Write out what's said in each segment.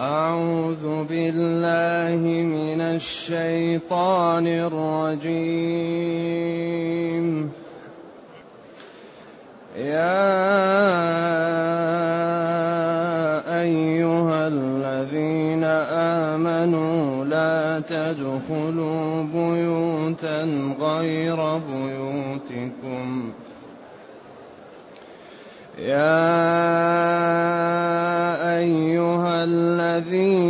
أعوذ بالله من الشيطان الرجيم. يا أيها الذين آمنوا لا تدخلوا بيوتا غير بيوتكم. يا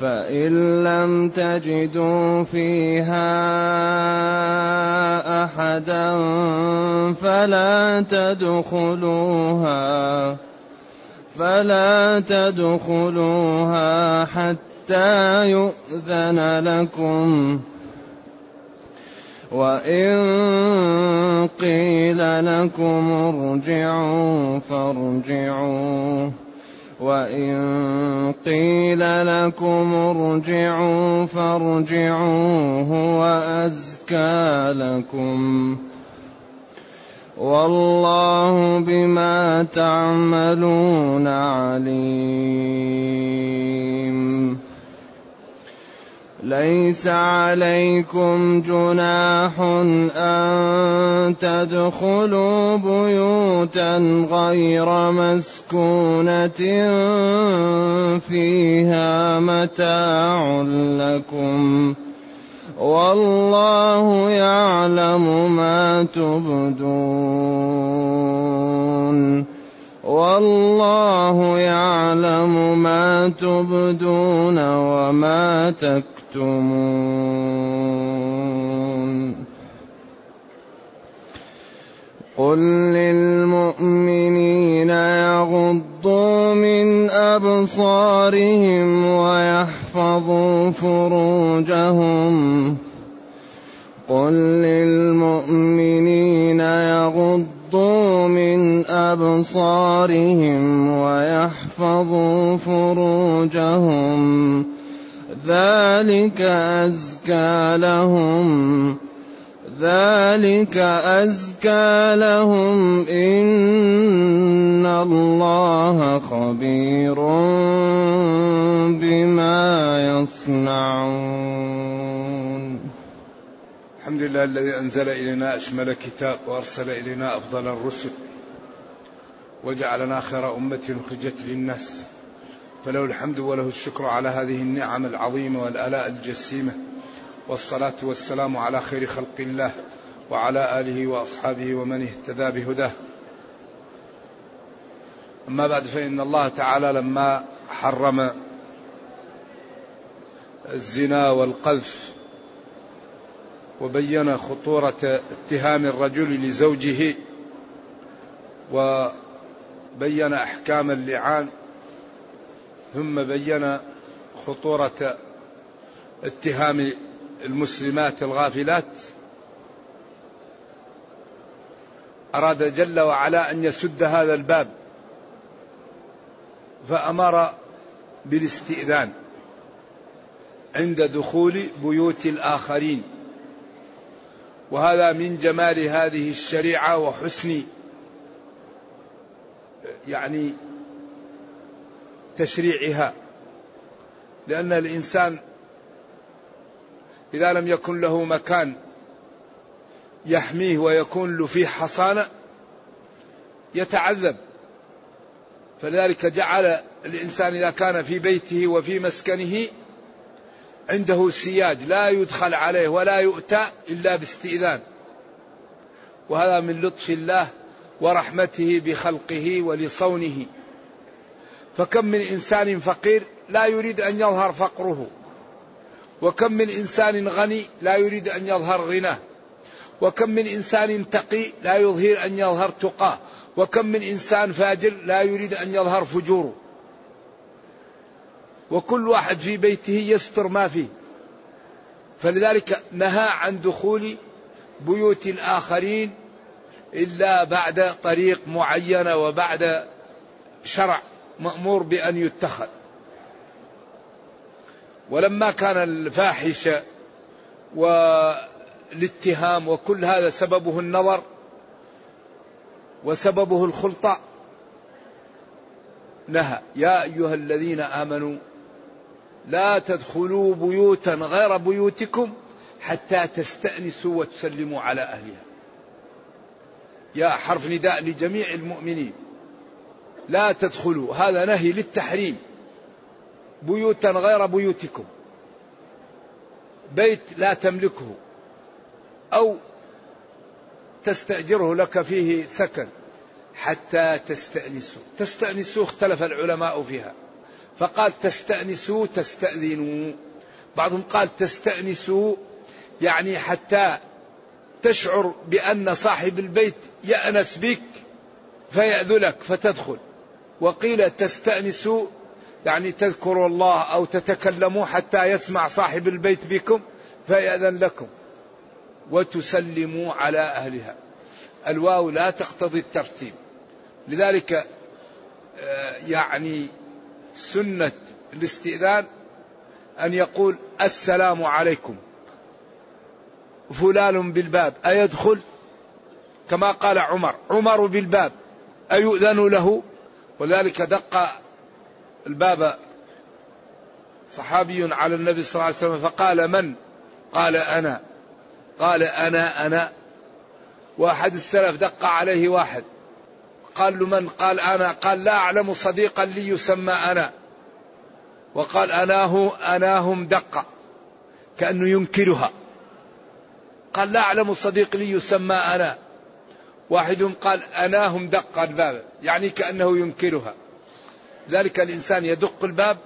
فإن لم تجدوا فيها أحدا فلا تدخلوها فلا تدخلوها حتى يؤذن لكم وإن قيل لكم ارجعوا فارجعوا وإن قيل لكم ارجعوا فارجعوا هو أزكى لكم والله بما تعملون عليم ليس عليكم جناح أن تدخلوا بيوتا غير مسكونة فيها متاع لكم والله يعلم ما تبدون والله يعلم ما تبدون وما تكتمون. قل للمؤمنين يغضوا من أبصارهم ويحفظوا فروجهم. قل للمؤمنين أبصارهم ويحفظوا فروجهم. ذلك أزكى لهم. ذلك أزكى لهم. إن الله خبير بما يصنعون. الحمد لله الذي أنزل إلينا أشمل كتاب وأرسل إلينا أفضل الرسل. وجعلنا خير أمة أخرجت للناس. فله الحمد وله الشكر على هذه النعم العظيمة والآلاء الجسيمة. والصلاة والسلام على خير خلق الله وعلى آله وأصحابه ومن اهتدى بهداه. أما بعد فإن الله تعالى لما حرم الزنا والقذف وبين خطورة اتهام الرجل لزوجه وبين أحكام اللعان ثم بين خطورة اتهام المسلمات الغافلات. أراد جل وعلا أن يسد هذا الباب فأمر بالاستئذان عند دخول بيوت الآخرين. وهذا من جمال هذه الشريعة وحسن يعني تشريعها. لأن الإنسان إذا لم يكن له مكان يحميه ويكون له فيه حصانة يتعذب. فلذلك جعل الإنسان إذا كان في بيته وفي مسكنه عنده سياج لا يدخل عليه ولا يؤتى إلا باستئذان. وهذا من لطف الله ورحمته بخلقه ولصونه. فكم من إنسان فقير لا يريد أن يظهر فقره. وكم من إنسان غني لا يريد أن يظهر غناه. وكم من إنسان تقي لا يظهر أن يظهر تقاه. وكم من إنسان فاجر لا يريد أن يظهر فجوره. وكل واحد في بيته يستر ما فيه. فلذلك نهى عن دخول بيوت الآخرين إلا بعد طريق معينة وبعد شرع مأمور بأن يتخذ. ولما كان الفاحشة والاتهام وكل هذا سببه النظر وسببه الخلطة نهى. يا أيها الذين آمنوا لا تدخلوا بيوتا غير بيوتكم حتى تستأنسوا وتسلموا على أهلها. يا حرف نداء لجميع المؤمنين. لا تدخلوا هذا نهي للتحريم. بيوتا غير بيوتكم. بيت لا تملكه. أو تستأجره لك فيه سكن حتى تستأنسوا. تستأنسوا اختلف العلماء فيها. فقال تستأنسوا تستأذنوا. بعضهم قال تستأنسوا يعني حتى تشعر بأن صاحب البيت يأنس بك فيأذلك فتدخل. وقيل تستأنسوا يعني تذكروا الله أو تتكلموا حتى يسمع صاحب البيت بكم فيأذن لكم. وتسلموا على أهلها. الواو لا تقتضي الترتيب. لذلك آه، يعني سنة الاستئذان أن يقول السلام عليكم. فلان بالباب أيدخل؟ كما قال عمر عمر بالباب أيؤذن له؟ ولذلك دق الباب صحابي على النبي صلى الله عليه وسلم فقال من؟ قال أنا. قال أنا أنا. وأحد السلف دق عليه واحد. قال له من؟ قال أنا. قال لا أعلم صديقا لي يسمى أنا. وقال أناه أناهم دق كأنه ينكرها. قال لا أعلم صديق لي يسمى أنا. واحد قال أناهم دق الباب يعني كأنه ينكرها. ذلك الإنسان يدق الباب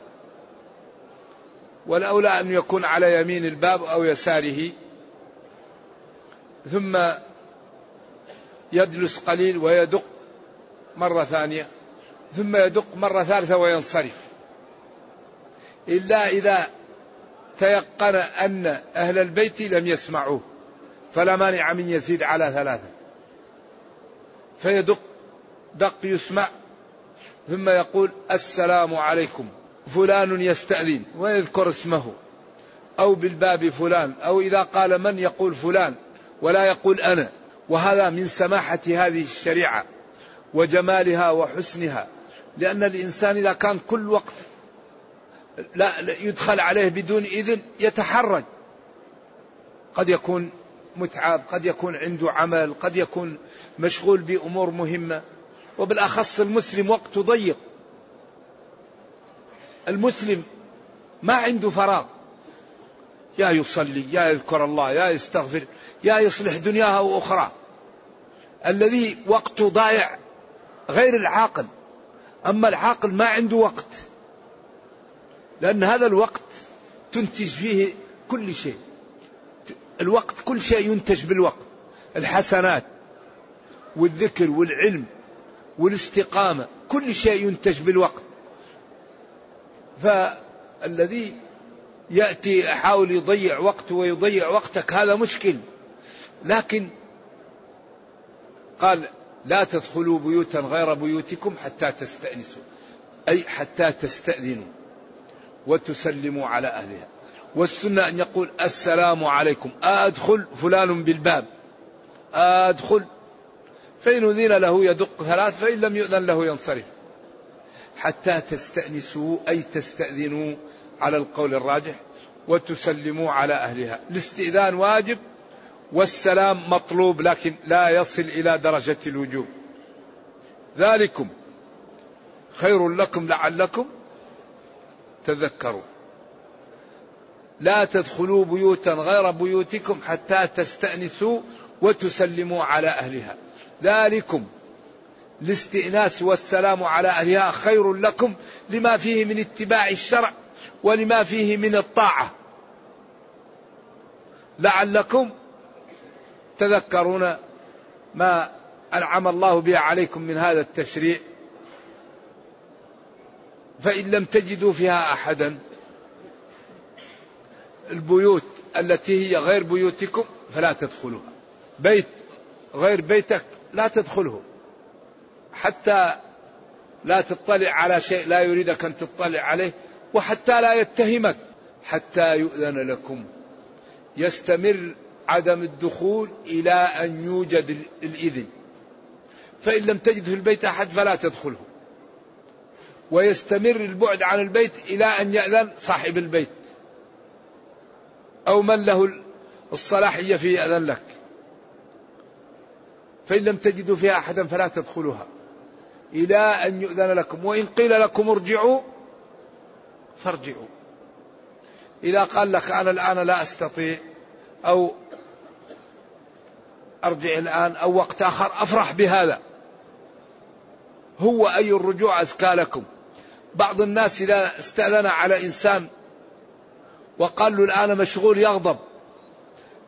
والأولى أن يكون على يمين الباب أو يساره. ثم يجلس قليل ويدق مرة ثانية ثم يدق مرة ثالثة وينصرف. إلا إذا تيقن أن أهل البيت لم يسمعوه. فلا مانع من يزيد على ثلاثة. فيدق دق يسمع ثم يقول السلام عليكم فلان يستأذن ويذكر اسمه. أو بالباب فلان أو إذا قال من يقول فلان ولا يقول أنا. وهذا من سماحة هذه الشريعة وجمالها وحسنها. لأن الإنسان إذا كان كل وقت لا يدخل عليه بدون إذن يتحرج. قد يكون متعب قد يكون عنده عمل قد يكون مشغول بأمور مهمة. وبالأخص المسلم وقته ضيق. المسلم ما عنده فراغ. يا يصلي يا يذكر الله يا يستغفر يا يصلح دنياها وأخرى الذي وقته ضايع غير العاقل. أما العاقل ما عنده وقت. لأن هذا الوقت تنتج فيه كل شيء. الوقت كل شيء ينتج بالوقت. الحسنات والذكر والعلم والاستقامة كل شيء ينتج بالوقت. فالذي يأتي يحاول يضيع وقته ويضيع وقتك هذا مشكل. لكن قال لا تدخلوا بيوتا غير بيوتكم حتى تستأنسوا أي حتى تستأذنوا وتسلموا على أهلها. والسنة أن يقول السلام عليكم. أدخل فلان بالباب. أدخل. فإن أذن له يدق ثلاث فإن لم يؤذن له ينصرف. حتى تستأنسوا أي تستأذنوا على القول الراجح وتسلموا على أهلها. الاستئذان واجب والسلام مطلوب لكن لا يصل إلى درجة الوجوب. ذلكم خير لكم لعلكم تذكروا لا تدخلوا بيوتا غير بيوتكم حتى تستأنسوا وتسلموا على أهلها. ذلكم الاستئناس والسلام على أهلها خير لكم لما فيه من اتباع الشرع ولما فيه من الطاعة. لعلكم تذكرون ما أنعم الله به عليكم من هذا التشريع. فإن لم تجدوا فيها أحدا البيوت التي هي غير بيوتكم فلا تدخلوها. بيت غير بيتك لا تدخله. حتى لا تطلع على شيء لا يريدك أن تطلع عليه وحتى لا يتهمك حتى يؤذن لكم. يستمر عدم الدخول إلى أن يوجد الإذن. فإن لم تجد في البيت أحد فلا تدخله. ويستمر البعد عن البيت إلى أن يأذن صاحب البيت. أو من له الصلاحية في يأذن لك. فإن لم تجدوا فيها أحدا فلا تدخلوها. إلى أن يؤذن لكم. وإن قيل لكم ارجعوا فارجعوا. إذا قال لك أنا الآن لا أستطيع أو أرجع الآن أو وقت آخر أفرح بهذا. هو أي الرجوع أزكى لكم. بعض الناس إذا استأذن على إنسان وقال له الآن مشغول يغضب.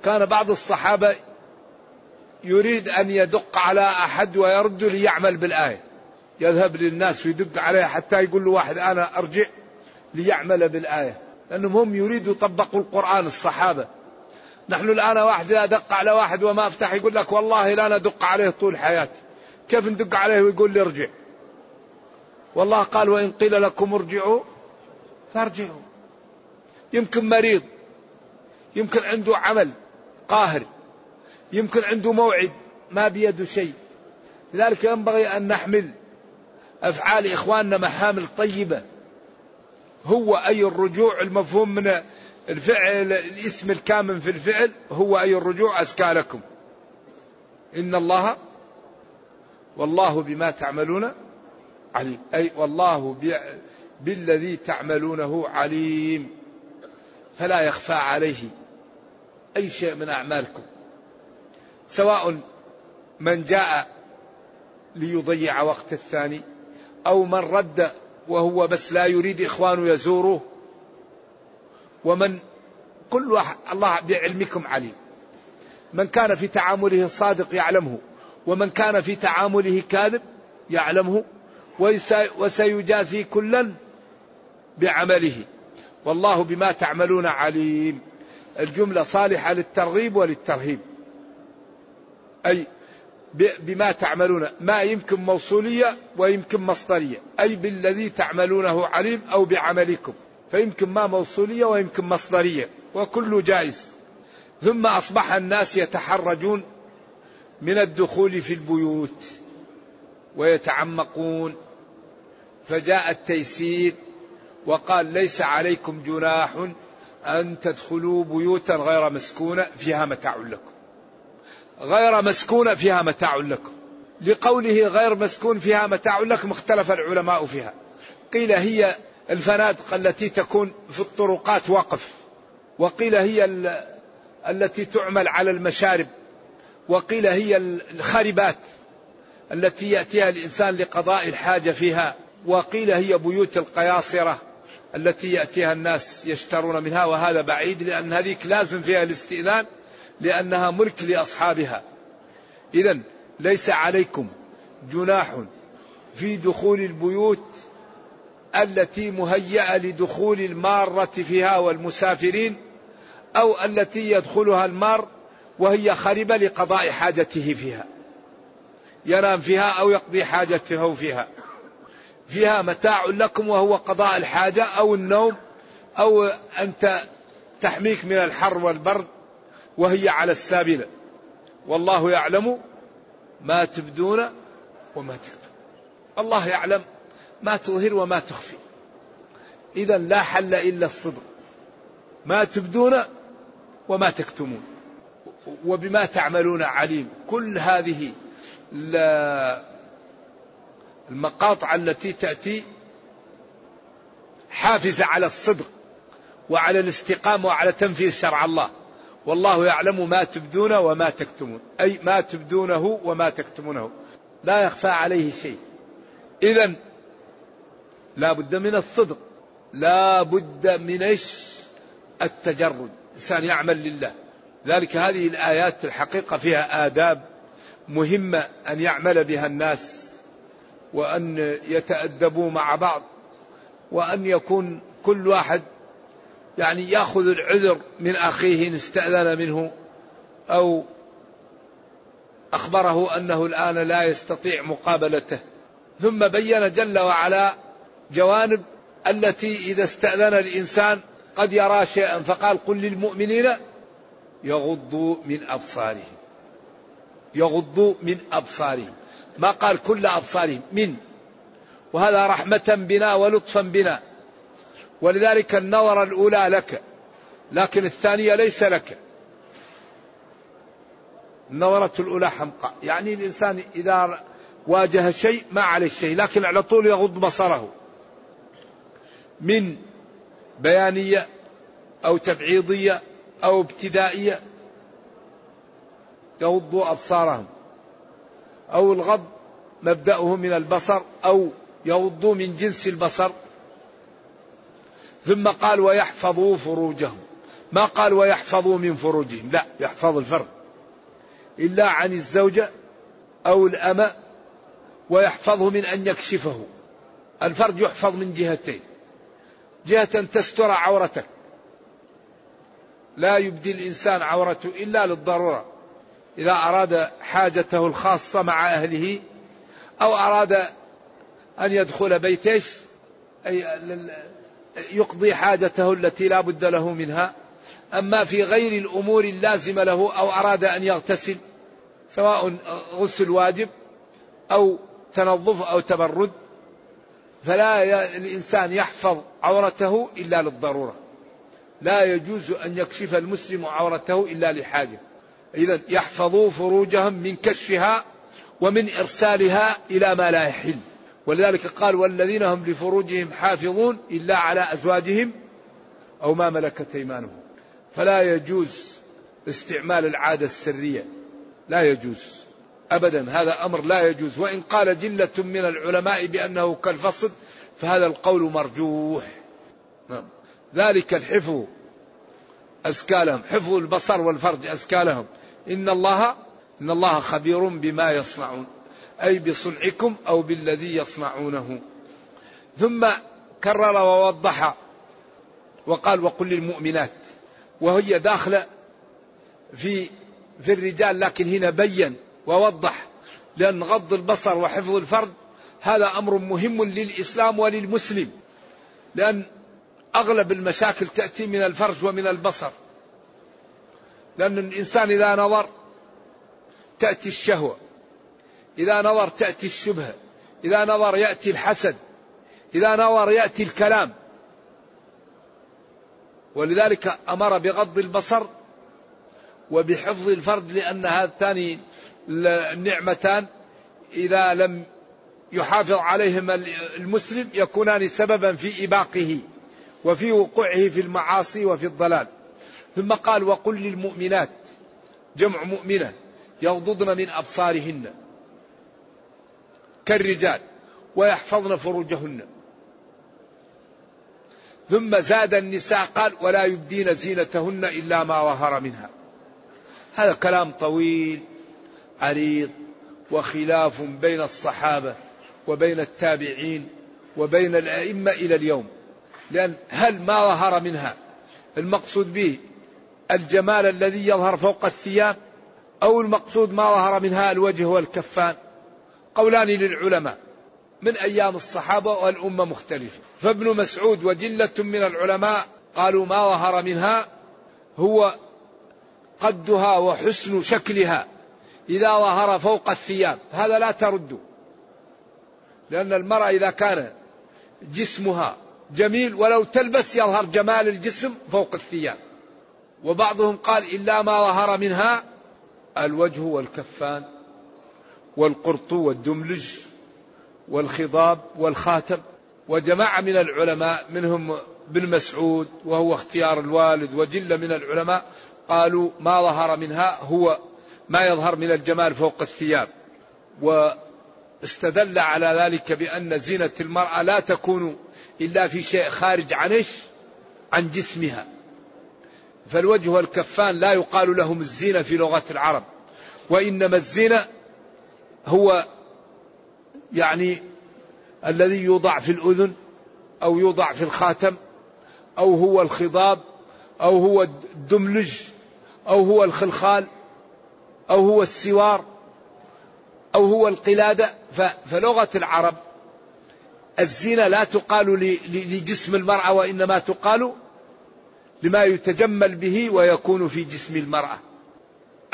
كان بعض الصحابة يريد أن يدق على أحد ويرد ليعمل بالآية. يذهب للناس ويدق عليه حتى يقول له واحد أنا أرجع ليعمل بالآية. لأنهم هم يريدوا يطبقوا القرآن الصحابة. نحن الآن واحد إذا دق على واحد وما أفتح يقول لك والله لا ندق عليه طول حياتي. كيف ندق عليه ويقول لي ارجع؟ والله قال وإن قيل لكم ارجعوا فارجعوا. يمكن مريض يمكن عنده عمل قاهر يمكن عنده موعد ما بيده شيء. لذلك ينبغي أن نحمل أفعال إخواننا محامل طيبة. هو أي الرجوع المفهوم من الفعل الاسم الكامن في الفعل هو أي الرجوع أزكى لكم. إن الله والله بما تعملون عليم. أي والله بالذي تعملونه عليم. فلا يخفى عليه أي شيء من أعمالكم سواء من جاء ليضيع وقت الثاني أو من رد وهو بس لا يريد إخوانه يزوروه ومن كل واحد الله بعلمكم عليم من كان في تعامله صادق يعلمه ومن كان في تعامله كاذب يعلمه وسيجازي كلا بعمله. والله بما تعملون عليم. الجملة صالحة للترغيب وللترهيب. أي بما تعملون ما يمكن موصولية ويمكن مصدرية. أي بالذي تعملونه عليم أو بعملكم. فيمكن ما موصولية ويمكن مصدرية. وكل جائز. ثم أصبح الناس يتحرجون من الدخول في البيوت. ويتعمقون. فجاء التيسير. وقال ليس عليكم جناح أن تدخلوا بيوتا غير مسكونة فيها متاع لكم. غير مسكونة فيها متاع لكم. لقوله غير مسكون فيها متاع لكم اختلف العلماء فيها. قيل هي الفنادق التي تكون في الطرقات وقف وقيل هي التي تعمل على المشارب. وقيل هي الخربات التي يأتيها الإنسان لقضاء الحاجة فيها. وقيل هي بيوت القياصرة. التي يأتيها الناس يشترون منها وهذا بعيد لأن هذيك لازم فيها الاستئذان لأنها ملك لأصحابها. اذا ليس عليكم جناح في دخول البيوت التي مهيئه لدخول المارة فيها والمسافرين أو التي يدخلها المار وهي خربة لقضاء حاجته فيها. ينام فيها أو يقضي حاجته فيها. فيها متاع لكم وهو قضاء الحاجة أو النوم أو أنت تحميك من الحر والبرد وهي على السابلة والله يعلم ما تبدون وما تكتم. الله يعلم ما تظهر وما تخفي. إذا لا حل إلا الصدق. ما تبدون وما تكتمون. وبما تعملون عليم. كل هذه المقاطع التي تأتي حافزة على الصدق وعلى الاستقامة وعلى تنفيذ شرع الله. والله يعلم ما تبدون وما تكتمون. أي ما تبدونه وما تكتمونه. لا يخفى عليه شيء. إذا لا بد من الصدق. لا بد من التجرد. إنسان يعمل لله. ذلك هذه الآيات الحقيقة فيها آداب مهمة أن يعمل بها الناس. وأن يتأدبوا مع بعض وأن يكون كل واحد يعني يأخذ العذر من أخيه إن استأذن منه أو أخبره أنه الآن لا يستطيع مقابلته. ثم بين جل وعلا جوانب التي إذا استأذن الإنسان قد يرى شيئا فقال قل للمؤمنين يغضوا من أبصارهم. يغضوا من أبصارهم. ما قال كل أبصارهم من. وهذا رحمة بنا ولطفا بنا. ولذلك النظرة الأولى لك لكن الثانية ليس لك. النظرة الأولى حمقى. يعني الإنسان إذا واجه شيء ما عليه شيء لكن على طول يغض بصره. من بيانية أو تبعيضية أو ابتدائية يغضوا أبصارهم. أو الغض مبدأه من البصر أو يغضوا من جنس البصر. ثم قال ويحفظوا فروجهم. ما قال ويحفظوا من فروجهم؟ لا يحفظ الفرد. إلا عن الزوجة أو الأمة ويحفظه من أن يكشفه. الفرد يحفظ من جهتين. جهة تستر عورتك. لا يبدي الإنسان عورته إلا للضرورة. إذا أراد حاجته الخاصة مع أهله أو أراد أن يدخل بيته أي يقضي حاجته التي لا بد له منها. أما في غير الأمور اللازمة له أو أراد أن يغتسل سواء غسل واجب أو تنظف أو تبرد فلا الإنسان يحفظ عورته إلا للضرورة. لا يجوز أن يكشف المسلم عورته إلا لحاجة. إذا يحفظوا فروجهم من كشفها ومن إرسالها إلى ما لا يحل. ولذلك قال والذين هم لفروجهم حافظون إلا على أزواجهم أو ما ملكت أيمانهم. فلا يجوز استعمال العادة السرية. لا يجوز. أبدا. هذا أمر لا يجوز. وإن قال جلة من العلماء بأنه كالفصل فهذا القول مرجوح. نعم. ذلك الحفظ أزكى لهم حفظ البصر والفرج أزكى لهم إن الله إن الله خبير بما يصنعون. أي بصنعكم أو بالذي يصنعونه. ثم كرر ووضح وقال وقل للمؤمنات. وهي داخلة في في الرجال لكن هنا بين ووضح. لأن غض البصر وحفظ الفرد هذا أمر مهم للإسلام وللمسلم. لأن أغلب المشاكل تأتي من الفرج ومن البصر. لأن الإنسان إذا نظر تأتي الشهوة إذا نظر تأتي الشبهة إذا نظر يأتي الحسد إذا نظر يأتي الكلام. ولذلك أمر بغض البصر وبحفظ الفرد لأن هاتان النعمتان إذا لم يحافظ عليهما المسلم يكونان سببا في إباقه وفي وقوعه في المعاصي وفي الضلال. ثم قال وقل للمؤمنات جمع مؤمنة يغضضن من أبصارهن كالرجال ويحفظن فروجهن. ثم زاد النساء قال ولا يبدين زينتهن إلا ما ظهر منها. هذا كلام طويل عريض وخلاف بين الصحابة وبين التابعين وبين الأئمة إلى اليوم. لأن هل ما ظهر منها؟ المقصود به الجمال الذي يظهر فوق الثياب أو المقصود ما ظهر منها الوجه والكفان. قولان للعلماء من أيام الصحابة والأمة مختلفة. فابن مسعود وجلة من العلماء قالوا ما ظهر منها هو قدها وحسن شكلها إذا ظهر فوق الثياب. هذا لا ترد لأن المرأة إذا كان جسمها جميل ولو تلبس يظهر جمال الجسم فوق الثياب. وبعضهم قال إلا ما ظهر منها الوجه والكفان والقرط والدملج والخضاب والخاتم. وجماعة من العلماء منهم بن مسعود وهو اختيار الوالد وجل من العلماء قالوا ما ظهر منها هو ما يظهر من الجمال فوق الثياب. واستدل على ذلك بأن زينة المرأة لا تكون إلا في شيء خارج عن عن جسمها. فالوجه والكفان لا يقال لهم الزينة في لغة العرب وإنما الزينة هو يعني الذي يوضع في الأذن أو يوضع في الخاتم أو هو الخضاب أو هو الدملج أو هو الخلخال أو هو السوار أو هو القلادة. فلغة العرب الزنا لا تقال لجسم المرأة وإنما تقال لما يتجمل به ويكون في جسم المرأة.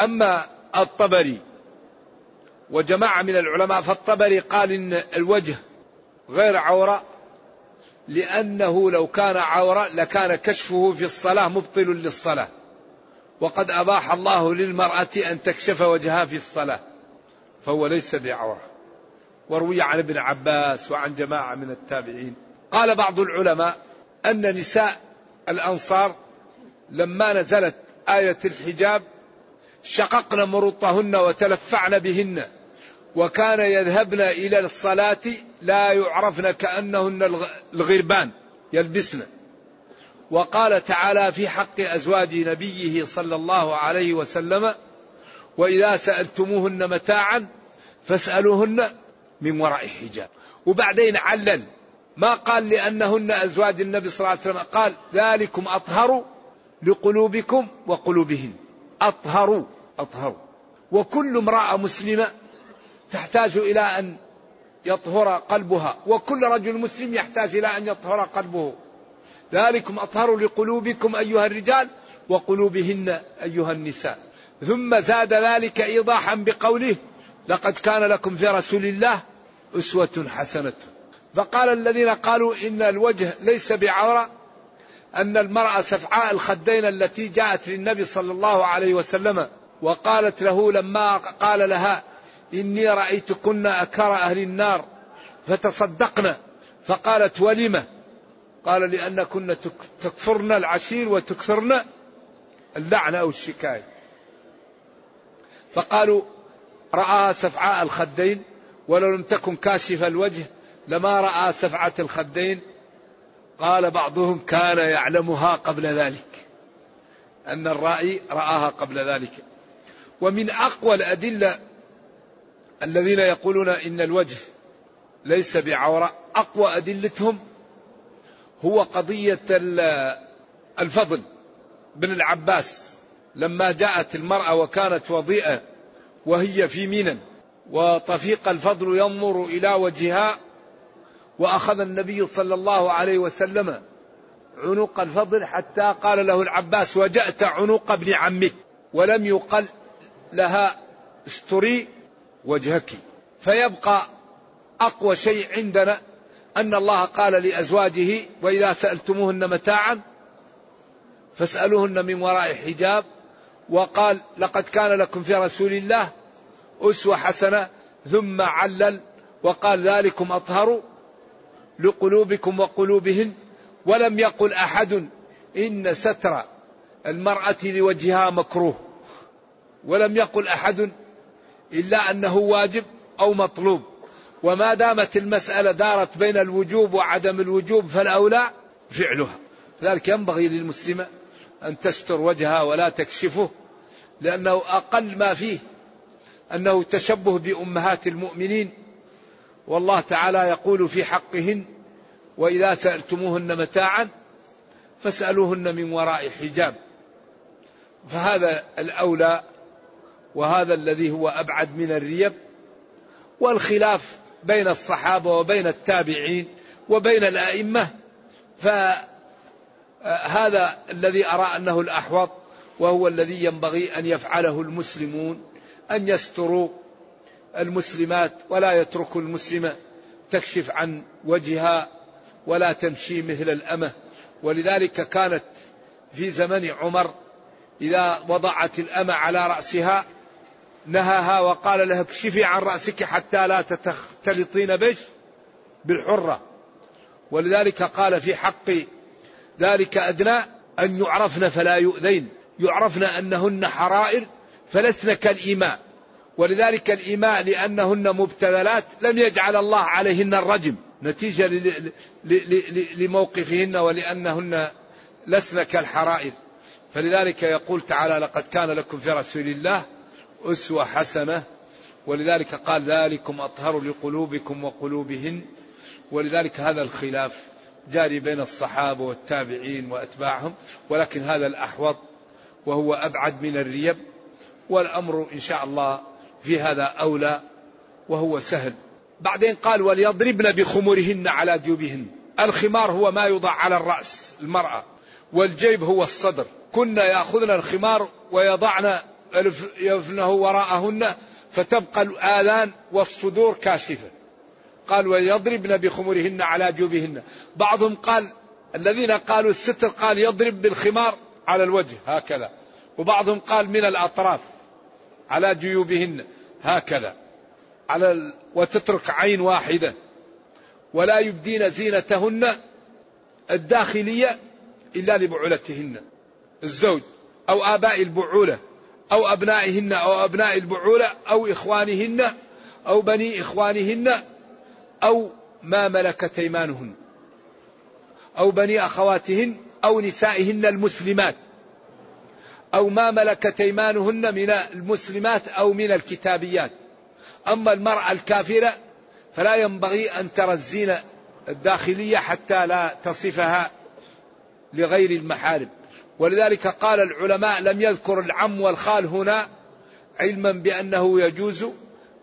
أما الطبري وجماعة من العلماء فالطبري قال إن الوجه غير عورة لأنه لو كان عورة لكان كشفه في الصلاة مبطل للصلاة. وقد أباح الله للمرأة أن تكشف وجهها في الصلاة فهو ليس بعورة. وروي عن ابن عباس وعن جماعة من التابعين. قال بعض العلماء أن نساء الأنصار لما نزلت آية الحجاب شققن مرطهن وتلفعن بهن وكان يذهبن إلى الصلاة لا يعرفن كأنهن الغربان يلبسن. وقال تعالى في حق أزواج نبيه صلى الله عليه وسلم وإذا سألتموهن متاعا فاسألوهن من وراء حجاب وبعدين علل ما قال لأنهن أزواج النبي صلى الله عليه وسلم. قال ذلكم أطهر لقلوبكم وقلوبهن. أطهروا أطهروا وكل امرأة مسلمة تحتاج إلى أن يطهر قلبها. وكل رجل مسلم يحتاج إلى أن يطهر قلبه. ذلكم أطهر لقلوبكم أيها الرجال وقلوبهن أيها النساء. ثم زاد ذلك إيضاحا بقوله لقد كان لكم في رسول الله أسوة حسنة. فقال الذين قالوا إن الوجه ليس بعورة أن المرأة سفعاء الخدين التي جاءت للنبي صلى الله عليه وسلم وقالت له لما قال لها إني رأيتكن أكر أهل النار فتصدقن فقالت ولم؟ قال لأنكن تكفرن العشير وتكثرن اللعنة أو الشكاية. فقالوا رأى سفعاء الخدين ولو لم تكن كاشف الوجه لما رأى سفعة الخدين قال بعضهم كان يعلمها قبل ذلك أن الرائي رآها قبل ذلك. ومن أقوى الأدلة الذين يقولون إن الوجه ليس بعورة أقوى أدلتهم هو قضية الفضل بن العباس. لما جاءت المرأة وكانت وضيئة وهي في منى وطفيق الفضل ينظر إلى وجهها وأخذ النبي صلى الله عليه وسلم عنق الفضل حتى قال له العباس وجأت عنق ابن عمك ولم يقل لها استري وجهك. فيبقى أقوى شيء عندنا أن الله قال لأزواجه وإذا سألتموهن متاعا فاسألوهن من وراء حجاب. وقال لقد كان لكم في رسول الله أسوة حسنة ثم علل وقال ذلكم أطهر. لقلوبكم وقلوبهن ولم يقل أحد إن ستر المرأة لوجهها مكروه ولم يقل أحد إلا أنه واجب أو مطلوب وما دامت المسألة دارت بين الوجوب وعدم الوجوب فالأولى فعلها لذلك ينبغي للمسلمة أن تستر وجهها ولا تكشفه لأنه أقل ما فيه أنه تشبه بأمهات المؤمنين والله تعالى يقول في حقهن وإذا سألتموهن متاعا فاسألوهن من وراء حجاب. فهذا الأولى وهذا الذي هو أبعد من الريب والخلاف بين الصحابة وبين التابعين وبين الأئمة. فهذا الذي أرى أنه الأحوط وهو الذي ينبغي أن يفعله المسلمون أن يستروا المسلمات ولا يتركوا المسلمة تكشف عن وجهها ولا تمشي مثل الأمة. ولذلك كانت في زمن عمر إذا وضعت الأمة على رأسها نهاها وقال لها اكشفي عن رأسك حتى لا تختلطين بش بالحرة. ولذلك قال في حق ذلك أدنى أن يعرفن فلا يؤذين. يعرفن أنهن حرائر فلسن كالإيماء ولذلك الإيماء لأنهن مبتذلات لم يجعل الله عليهن الرجم. نتيجة لموقفهن ولأنهن لسن كالحرائر. فلذلك يقول تعالى لقد كان لكم في رسول الله أسوة حسنة. ولذلك قال ذلكم أطهر لقلوبكم وقلوبهن. ولذلك هذا الخلاف جاري بين الصحابة والتابعين وأتباعهم ولكن هذا الأحوط وهو أبعد من الريب. والأمر إن شاء الله في هذا أولى وهو سهل. بعدين قال وليضربن بخمرهن على جيوبهن. الخمار هو ما يوضع على الرأس المرأة والجيب هو الصدر. كنا يأخذن الخمار ويضعن يفنه وراءهن فتبقى الآذان والصدور كاشفة. قال ويضربن بخمرهن على جيوبهن. بعضهم قال الذين قالوا الستر قال يضرب بالخمار على الوجه هكذا. وبعضهم قال من الأطراف. على جيوبهن. هكذا. على ال... وتترك عين واحدة. ولا يبدين زينتهن الداخلية إلا لبعولتهن. الزوج أو آباء البعولة أو أبنائهن أو أبناء البعولة أو إخوانهن أو بني إخوانهن أو ما ملكت أيمانهن أو بني أخواتهن أو نسائهن المسلمات. أو ما ملكت أيمانهن من المسلمات أو من الكتابيات. أما المرأة الكافرة فلا ينبغي أن ترى الزينة الداخلية حتى لا تصفها لغير المحارم. ولذلك قال العلماء لم يذكر العم والخال هنا علما بأنه يجوز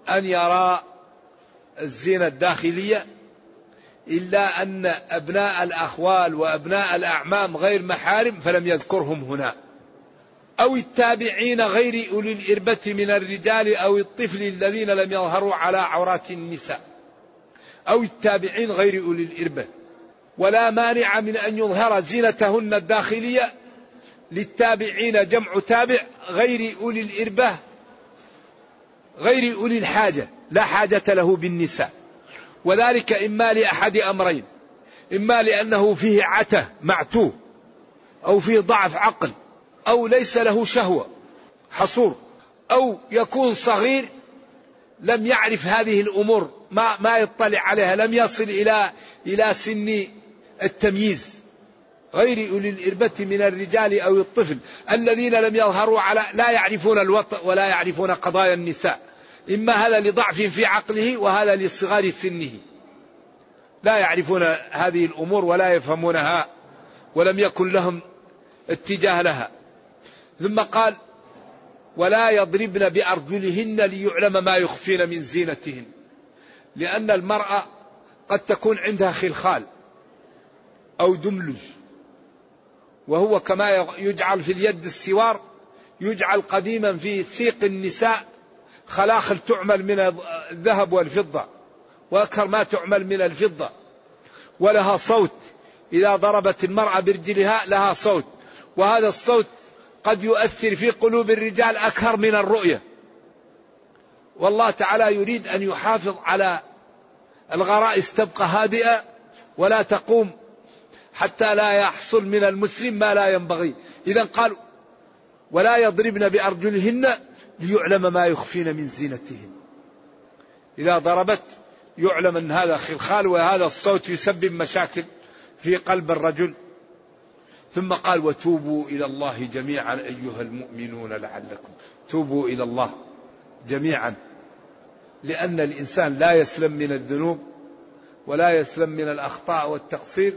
أن يرى الزينة الداخلية إلا أن أبناء الأخوال وأبناء الأعمام غير محارم فلم يذكرهم هنا. أو التابعين غير أولي الإربة من الرجال أو الطفل الذين لم يظهروا على عورات النساء. أو التابعين غير أولي الإربة. ولا مانع من أن يظهر زينتهن الداخلية للتابعين جمع تابع غير أولي الإربة غير أولي الحاجة لا حاجة له بالنساء. وذلك إما لأحد أمرين. إما لأنه فيه عتة معتوه أو فيه ضعف عقل. أو ليس له شهوة حصور أو يكون صغير لم يعرف هذه الأمور ما ما يطلع عليها لم يصل إلى إلى سن التمييز. غير أولي الإربة من الرجال أو الطفل الذين لم يظهروا على لا يعرفون الوطء ولا يعرفون قضايا النساء. إما هذا لضعف في عقله وهذا لصغار سنه. لا يعرفون هذه الأمور ولا يفهمونها ولم يكن لهم اتجاه لها. ثم قال ولا يضربن بأرجلهن ليعلم ما يخفين من زينتهن لأن المرأة قد تكون عندها خلخال أو دملج وهو كما يجعل في اليد السوار يجعل قديما في سيق النساء خلاخل تعمل من الذهب والفضة وأكثر ما تعمل من الفضة ولها صوت إذا ضربت المرأة برجلها لها صوت وهذا الصوت قد يؤثر في قلوب الرجال أكثر من الرؤية. والله تعالى يريد أن يحافظ على الغرائز تبقى هادئة ولا تقوم حتى لا يحصل من المسلم ما لا ينبغي. إذا قال ولا يضربن بأرجلهن ليعلم ما يخفين من زينتهن. إذا ضربت يعلم أن هذا خلخال وهذا الصوت يسبب مشاكل في قلب الرجل. ثم قال وتوبوا إلى الله جميعا أيها المؤمنون لعلكم. توبوا إلى الله جميعا. لأن الإنسان لا يسلم من الذنوب ولا يسلم من الأخطاء والتقصير.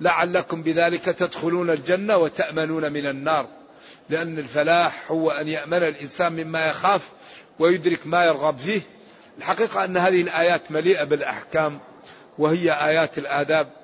لعلكم بذلك تدخلون الجنة وتأمنون من النار. لأن الفلاح هو أن يأمن الإنسان مما يخاف ويدرك ما يرغب فيه. الحقيقة أن هذه الآيات مليئة بالأحكام وهي آيات الآداب.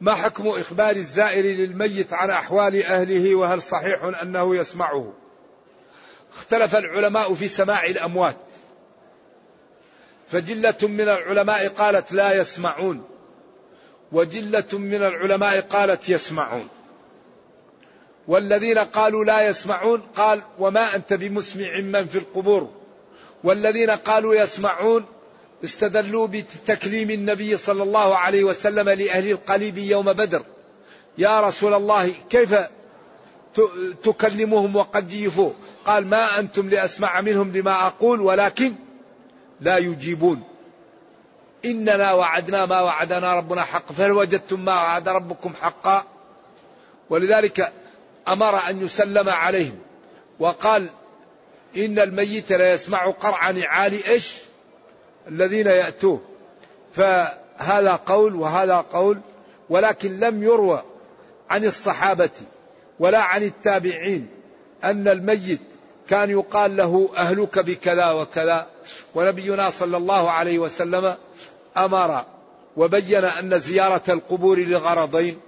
ما حكم إخبار الزائر للميت عن أحوال أهله وهل صحيح أنه يسمعه؟ اختلف العلماء في سماع الأموات. فجلة من العلماء قالت لا يسمعون وجلة من العلماء قالت يسمعون. والذين قالوا لا يسمعون قال وما أنت بمسمع من في القبور. والذين قالوا يسمعون استدلوا بتكليم النبي صلى الله عليه وسلم لأهل القليب يوم بدر. يا رسول الله كيف تكلمهم وقد جيفوا قال ما أنتم لأسمع منهم لما أقول ولكن لا يجيبون. إننا وعدنا ما وعدنا ربنا حق فهل وجدتم ما وعد ربكم حقا؟ ولذلك أمر أن يسلم عليهم. وقال إن الميت لا يسمع قرع نعال إيش؟ الذين يأتوه. فهذا قول وهذا قول ولكن لم يروى عن الصحابة ولا عن التابعين أن الميت كان يقال له أهلك بكذا وكذا. ونبينا صلى الله عليه وسلم أمر وبين أن زيارة القبور لغرضين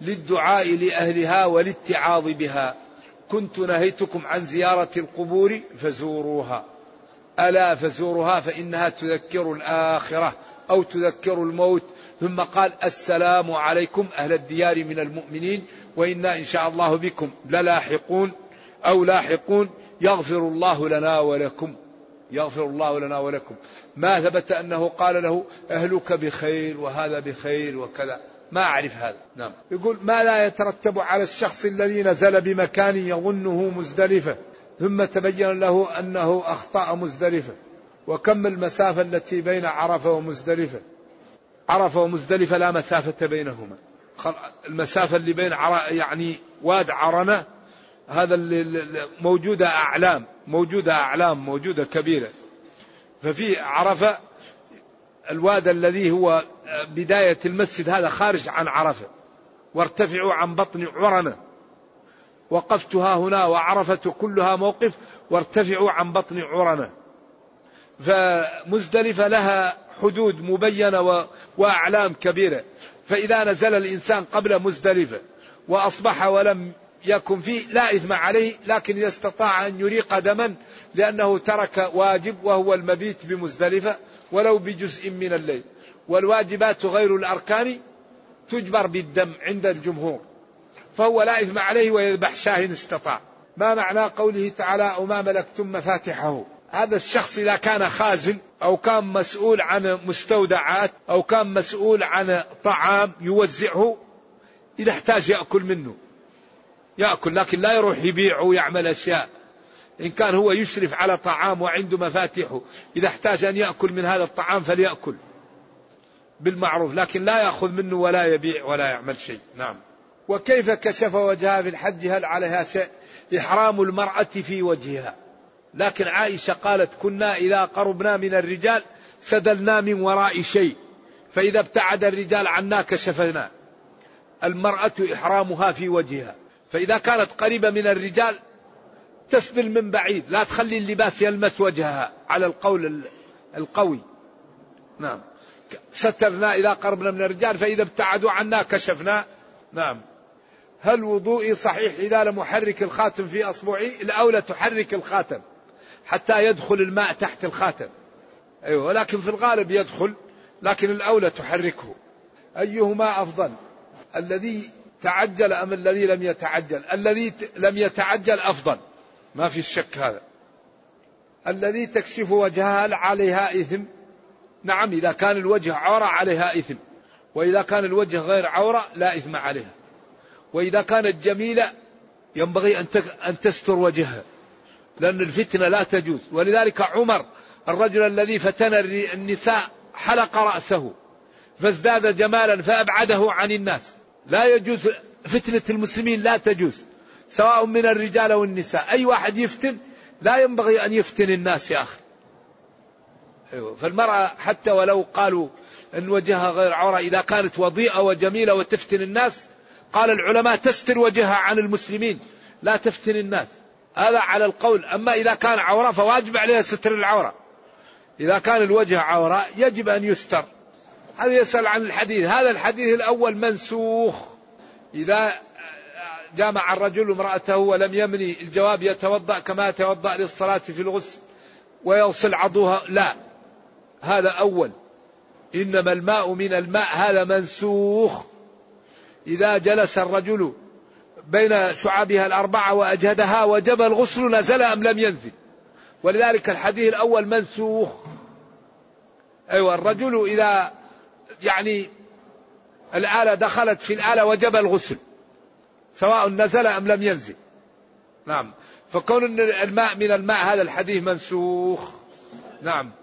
للدعاء لأهلها والاتعاظ بها. كنت نهيتكم عن زيارة القبور فزوروها. ألا فزوروها فإنها تذكر الآخرة أو تذكر الموت. ثم قال السلام عليكم أهل الديار من المؤمنين وإنا إن شاء الله بكم للاحقون أو لاحقون. يغفر الله لنا ولكم يغفر الله لنا ولكم. ما ثبت أنه قال له أهلك بخير وهذا بخير وكذا. ما أعرف هذا. نعم. يقول ما لا يترتب على الشخص الذي نزل بمكان يظنه مزدلفة. ثم تبين له أنه أخطأ مزدلفة. وكم المسافة التي بين عرفة ومزدلفة؟ عرفة ومزدلفة لا مسافة بينهما. المسافة اللي بين يعني واد عرنة هذا اللي موجودة أعلام موجودة أعلام موجودة كبيرة. ففي عرفة الواد الذي هو بداية المسجد هذا خارج عن عرفة. وارتفعوا عن بطن عرنة. وقفتها هنا وعرفة كلها موقف وارتفعوا عن بطن عرنة فمزدلفة لها حدود مبينة وأعلام كبيرة. فإذا نزل الإنسان قبل مزدلفة وأصبح ولم يكن فيه لا إثم عليه لكن إذا استطاع أن يريق دما لأنه ترك واجب وهو المبيت بمزدلفة ولو بجزء من الليل. والواجبات غير الأركان تجبر بالدم عند الجمهور. فهو لا إثم عليه ويذبح شاه استطاع. ما معنى قوله تعالى وما ملكتم مفاتحه؟ هذا الشخص إذا كان خازن أو كان مسؤول عن مستودعات أو كان مسؤول عن طعام يوزعه إذا احتاج يأكل منه. يأكل لكن لا يروح يبيع ويعمل أشياء. إن كان هو يشرف على طعام وعنده مفاتيحه إذا احتاج أن يأكل من هذا الطعام فليأكل. بالمعروف لكن لا يأخذ منه ولا يبيع ولا يعمل شيء. نعم. وكيف كشف وجهها في الحج؟ هل عليها شيء؟ إحرام المرأة في وجهها. لكن عائشة قالت كنا إذا قربنا من الرجال سدلنا من وراء شيء فإذا ابتعد الرجال عنا كشفنا. المرأة إحرامها في وجهها. فإذا كانت قريبة من الرجال تسدل من بعيد لا تخلي اللباس يلمس وجهها. على القول القوي. نعم. سترنا إذا قربنا من الرجال فإذا ابتعدوا عنا كشفنا. نعم. هل وضوئي صحيح إذا لم أحرك الخاتم في أصبعي؟ الأولى تحرك الخاتم حتى يدخل الماء تحت الخاتم. أيوة ولكن في الغالب يدخل لكن الأولى تحركه. أيهما أفضل؟ الذي تعجل أم الذي لم يتعجل؟ الذي لم يتعجل أفضل. ما في الشك هذا. الذي تكشف وجهها عليها إثم. نعم إذا كان الوجه عورة عليها إثم وإذا كان الوجه غير عورة لا إثم عليها. وإذا كانت جميلة ينبغي أن تستر وجهها لأن الفتنة لا تجوز. ولذلك عمر الرجل الذي فتن النساء حلق رأسه فازداد جمالا فأبعده عن الناس. لا يجوز فتنة المسلمين لا تجوز سواء من الرجال أو النساء. أي واحد يفتن لا ينبغي أن يفتن الناس يا أخي. أيوة. فالمرأة حتى ولو قالوا أن وجهها غير عورة إذا كانت وضيئة وجميلة وتفتن الناس قال العلماء تستر وجهها عن المسلمين لا تفتن الناس. هذا على القول. أما إذا كان عورة فواجب عليها ستر العورة. إذا كان الوجه عورة يجب أن يستر. هذا يسأل عن الحديث. هذا الحديث الأول منسوخ. إذا جامع الرجل امرأته ولم يمني الجواب يتوضأ كما يتوضأ للصلاة في الغسل ويغسل عضوها. لا. هذا أول. إنما الماء من الماء. هذا منسوخ. إذا جلس الرجل بين شعابها الأربعة وأجهدها وجب الغسل نزل أم لم ينزل. ولذلك الحديث الأول منسوخ. أيوة الرجل إذا يعني الآلة دخلت في الآلة وجب الغسل سواء نزل أم لم ينزل. نعم. فكون الماء من الماء هذا الحديث منسوخ. نعم.